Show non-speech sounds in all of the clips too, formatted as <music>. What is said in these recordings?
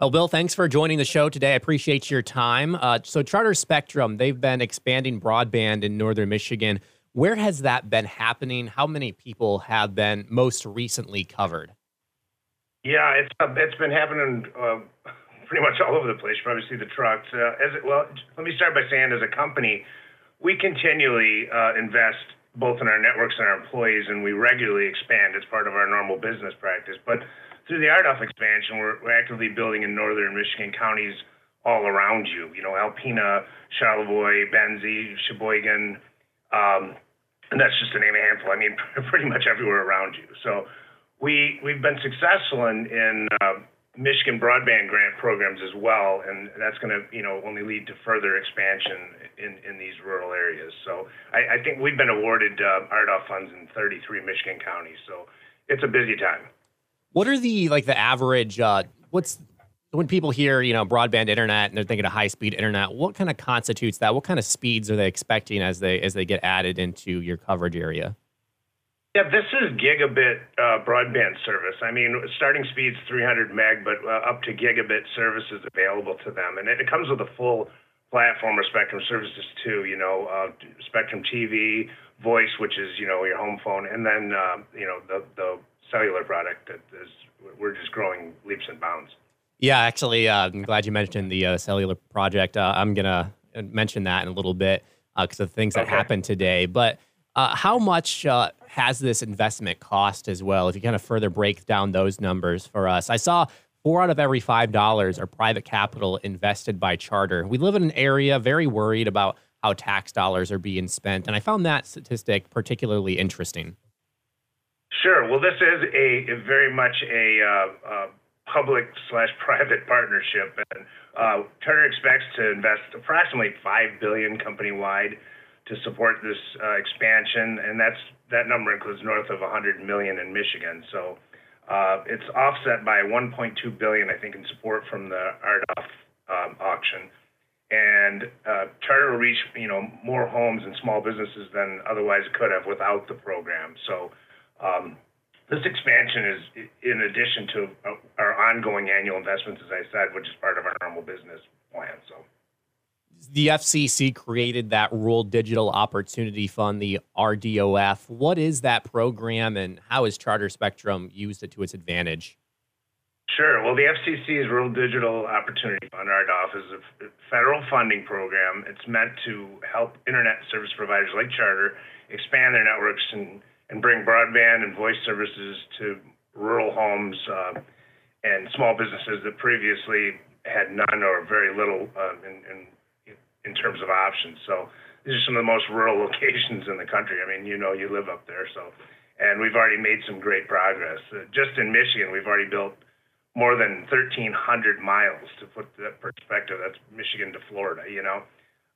Well, Bill, thanks for joining the show today. I appreciate your time. Uh, so, Charter Spectrum, they've been expanding broadband in northern Michigan. Where has that been happening? How many people have been most recently covered? Yeah, it's uh, it's been happening uh, pretty much all over the place. You probably see the trucks. Uh, as it, well, let me start by saying, as a company, we continually uh, invest both in our networks and our employees, and we regularly expand as part of our normal business practice. But through the RDOF expansion, we're, we're actively building in northern Michigan counties all around you. You know, Alpena, Charlevoix, Benzie, Cheboygan, um, and that's just to name a handful. I mean, <laughs> pretty much everywhere around you. So we we've been successful in in uh, Michigan broadband grant programs as well, and that's going to you know only lead to further expansion in in these rural areas. So I, I think we've been awarded uh, RDOF funds in 33 Michigan counties. So it's a busy time. What are the like the average? Uh, what's when people hear you know broadband internet and they're thinking of high speed internet? What kind of constitutes that? What kind of speeds are they expecting as they as they get added into your coverage area? Yeah, this is gigabit uh, broadband service. I mean, starting speeds 300 meg, but uh, up to gigabit services available to them, and it, it, comes with a full platform of Spectrum services too. You know, uh, Spectrum TV, voice, which is you know your home phone, and then uh, you know the the cellular product that is we're just growing leaps and bounds. Yeah, actually, uh, I'm glad you mentioned the uh, cellular project. Uh, I'm gonna uh, mention that in a little bit because uh, of things that okay. happened today. But uh, how much has this investment cost as well? If you kind of further break down those numbers for us, I saw four out of every five dollars are private capital invested by Charter. We live in an area very worried about how tax dollars are being spent, and I found that statistic particularly interesting. Sure. Well, this is a, a very much a uh, uh, public slash private partnership, and uh, Charter expects to invest approximately five billion company wide to support this uh, expansion, and that's that number includes north of 100 million in Michigan. So uh, it's offset by 1.2 billion, I think, in support from the RDOF um, auction. And uh, Charter will reach, you know, more homes and small businesses than otherwise could have without the program. So um, this expansion is in addition to uh, our ongoing annual investments, as I said, which is part of our normal business plan. So the FCC created that Rural Digital Opportunity Fund, the RDOF. What is that program and how has Charter Spectrum used it to its advantage? Sure. Well, the FCC's Rural Digital Opportunity Fund, RDOF, is a federal funding program. It's meant to help internet service providers like Charter expand their networks and and bring broadband and voice services to rural homes uh, and small businesses that previously had none or very little uh, in, in, in terms of options. So these are some of the most rural <laughs> locations in the country. I mean, you know, you live up there, so and we've already made some great progress. Uh, just in Michigan, we've already built more than 1,300 miles. To put that perspective, that's Michigan to Florida. You know,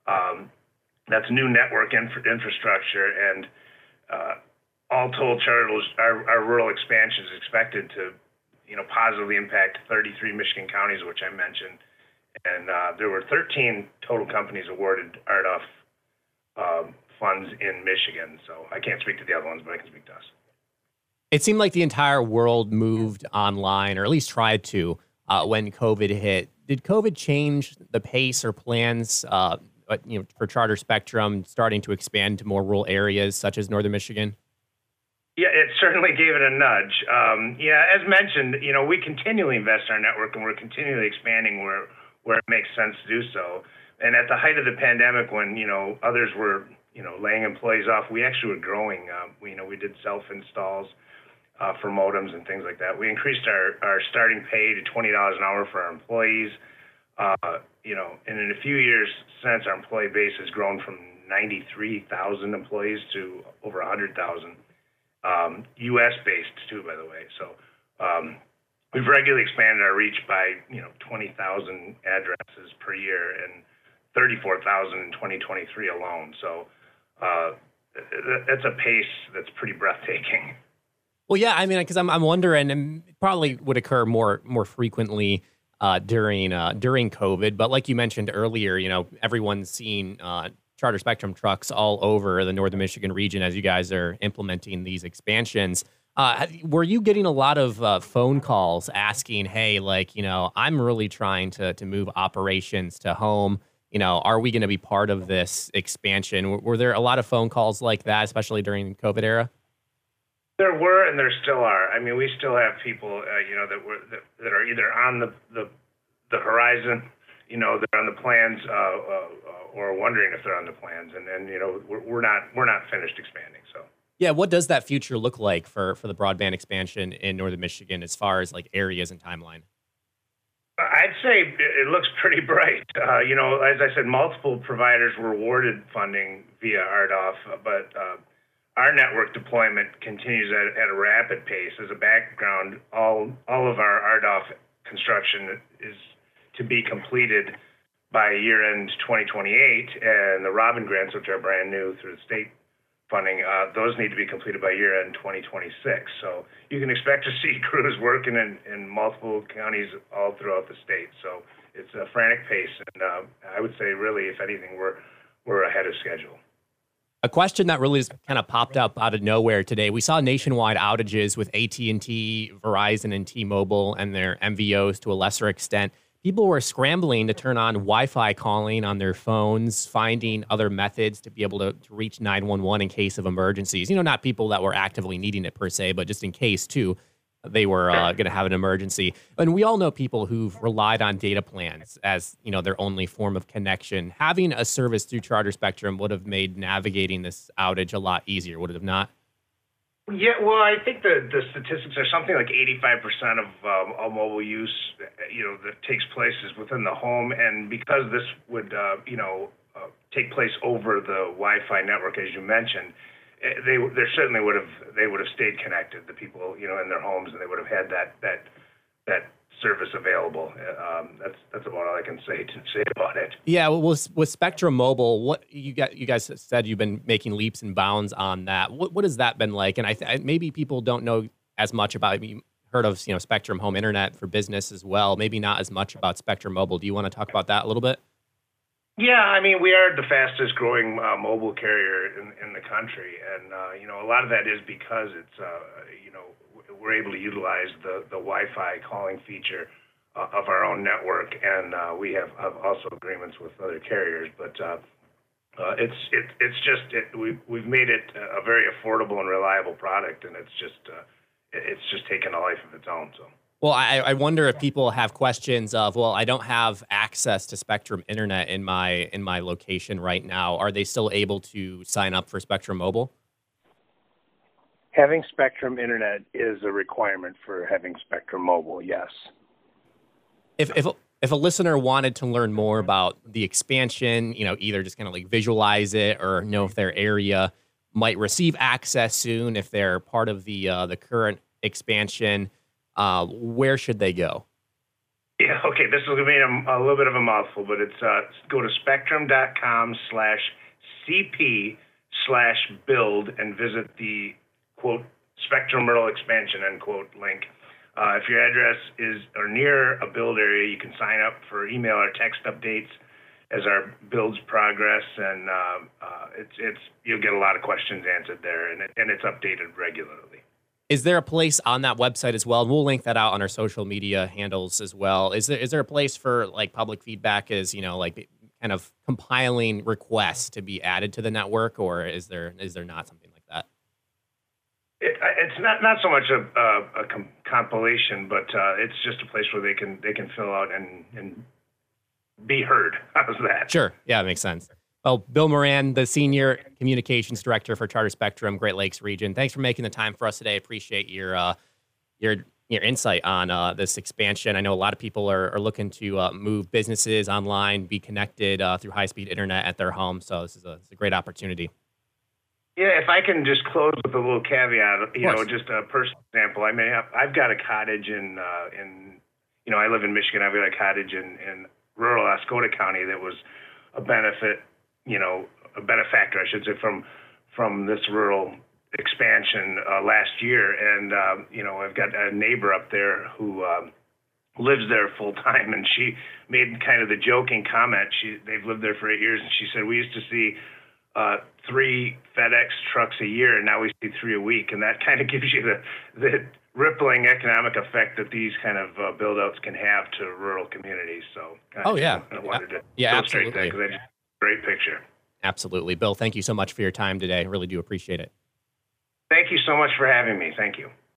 um, that's new network infra- infrastructure and uh, all told, Charter, our, our rural expansion is expected to, you know, positively impact 33 Michigan counties, which I mentioned. And uh, there were 13 total companies awarded RDOF um, funds in Michigan. So I can't speak to the other ones, but I can speak to us. It seemed like the entire world moved online, or at least tried to, uh, when COVID hit. Did COVID change the pace or plans, uh, you know, for Charter Spectrum starting to expand to more rural areas such as northern Michigan? Yeah, it certainly gave it a nudge. Um, yeah, as mentioned, you know, we continually invest in our network and we're continually expanding where where it makes sense to do so. And at the height of the pandemic, when you know others were you know laying employees off, we actually were growing. Um, we, you know, we did self installs uh, for modems and things like that. We increased our our starting pay to twenty dollars an hour for our employees. Uh, you know, and in a few years since, our employee base has grown from 93,000 employees to over 100,000 um, U.S. based too, by the way. So um, we've regularly expanded our reach by you know 20,000 addresses per year and 34,000 in 2023 alone. So uh, that's a pace that's pretty breathtaking. Well, yeah, I mean, because I'm I'm wondering, and probably would occur more more frequently uh, during uh, during COVID. But like you mentioned earlier, you know, everyone's seen uh, Charter Spectrum trucks all over the northern Michigan region as you guys are implementing these expansions. Uh, were you getting a lot of uh, phone calls asking, "Hey, like you know, I'm really trying to to move operations to home. You know, are we going to be part of this expansion?" Were, were there a lot of phone calls like that, especially during COVID era? There were, and there still are. I mean, we still have people, uh, you know, that were that, that, are either on the, the the horizon, you know, they're on the plans, uh, uh, or wondering if they're on the plans, and then you know, we're, we're not we're not finished expanding. So. Yeah, what does that future look like for for the broadband expansion in northern Michigan as far as like areas and timeline? I'd say it looks pretty bright. Uh, you know, as I said, multiple providers were awarded funding via RDOF, but uh, our network deployment continues at, at a rapid pace. As a background, all all of our RDOF construction is to be completed by year end 2028, and the ROBIN grants, which are brand new through the state funding, uh, those need to be completed by year end 2026. So you can expect to see <laughs> crews working in, in multiple counties all throughout the state. So it's a frantic pace, and uh, I would say, really, if anything, we're we're ahead of schedule. A question that really kind of popped up out of nowhere today. We saw nationwide outages with AT&T, Verizon, and T-Mobile and their MVOs to a lesser extent. People were scrambling to turn on Wi-Fi calling on their phones, finding other methods to be able to, to reach 911 in case of emergencies. You know, not people that were actively needing it per se, but just in case too they were uh, going to have an emergency. And we all know people who've relied on data plans as you know their only form of connection. Having a service through Charter Spectrum would have made navigating this outage a lot easier, would it have not? Yeah, well, I think the, the statistics are something like 85% of um, all mobile use, you know, that takes place is within the home, and because this would, uh, you know, uh, take place over the Wi-Fi network, as you mentioned, Eh, they they certainly would have they would have stayed connected. The people you know in their homes and they would have had that that that service available. Um, that's that's about all I can say to <laughs> say about it. Yeah, well, with, with Spectrum Mobile, what you got? You guys said you've been making leaps and bounds on that. What what has that been like? And I th- maybe people don't know as much about. You heard of you know Spectrum Home Internet for business as well. Maybe not as much about Spectrum Mobile. Do you want to talk about that a little bit? Yeah, I mean, we are the fastest growing uh, mobile carrier in, in the country, and uh, you know, a lot of that is because it's uh, you know we're able to utilize the the Wi-Fi calling feature uh, of our own network, and uh, we have, have also agreements with other carriers. But uh, uh, it's it, it's just it, we we've made it a very affordable and reliable product, and it's just uh, it's just taken a life of its own. So. Well, I, I, wonder if people have questions of, well, I don't have access to Spectrum Internet in my in my location right now. Are they still able to sign up for Spectrum Mobile? Having Spectrum Internet is a requirement for having Spectrum Mobile. Yes. If if if a listener wanted to learn more about the expansion, you know, either just kind of like visualize it or know if their area might receive access soon, if they're part of the uh, the current expansion uh, where should they go? Yeah, okay, this is going to be a, a, little bit of a mouthful, but it's uh, go to spectrum.com slash CP slash build and visit the quote Spectrum Myrtle expansion end quote link. Uh, if your address is or near a build area, you can sign up for email or text updates as our builds progress, and uh, uh, it's it's you'll get a lot of questions answered there, and it, and it's updated regularly. Is there a place on that website as well? And we'll link that out on our social media handles as well. Is there is there a place for like public feedback? Is you know like kind of compiling requests to be added to the network, or is there is there not something like? It, it's not not so much a, a, a com- compilation, but uh, it's just a place where they can they can fill out and and be heard. <laughs> How's that? Sure. Yeah, it makes sense. Well, Bill Morand, the Senior Communications Director for Charter Spectrum Great Lakes Region, thanks for making the time for us today. Appreciate your uh, your your insight on uh, this expansion. I know a lot of people are, are looking to uh, move businesses online, be connected uh, through high speed internet at their home. So this is a, a, great opportunity. Yeah, if I can just close with a little caveat, you know, just a personal example. I mean, I've got a cottage in uh, in you know I live in Michigan. I've got a cottage in in rural Oscoda County that was a benefit you know, a benefactor, I should say, from from this rural expansion uh, last year. And um, you know, I've got a neighbor up there who um, lives there full time, and she made kind of the joking comment. She they've lived there for eight years, and she said we used to see uh, three FedEx trucks a year, and now we see three a week, and that <laughs> kind of gives you the the rippling economic effect that these kind of uh, build outs can have to rural communities. So, oh yeah, I wanted to yeah, illustrate absolutely. that because great picture. Absolutely, Bill. Thank you so much for your time today. I really do appreciate it. Thank you so much for having me. Thank you.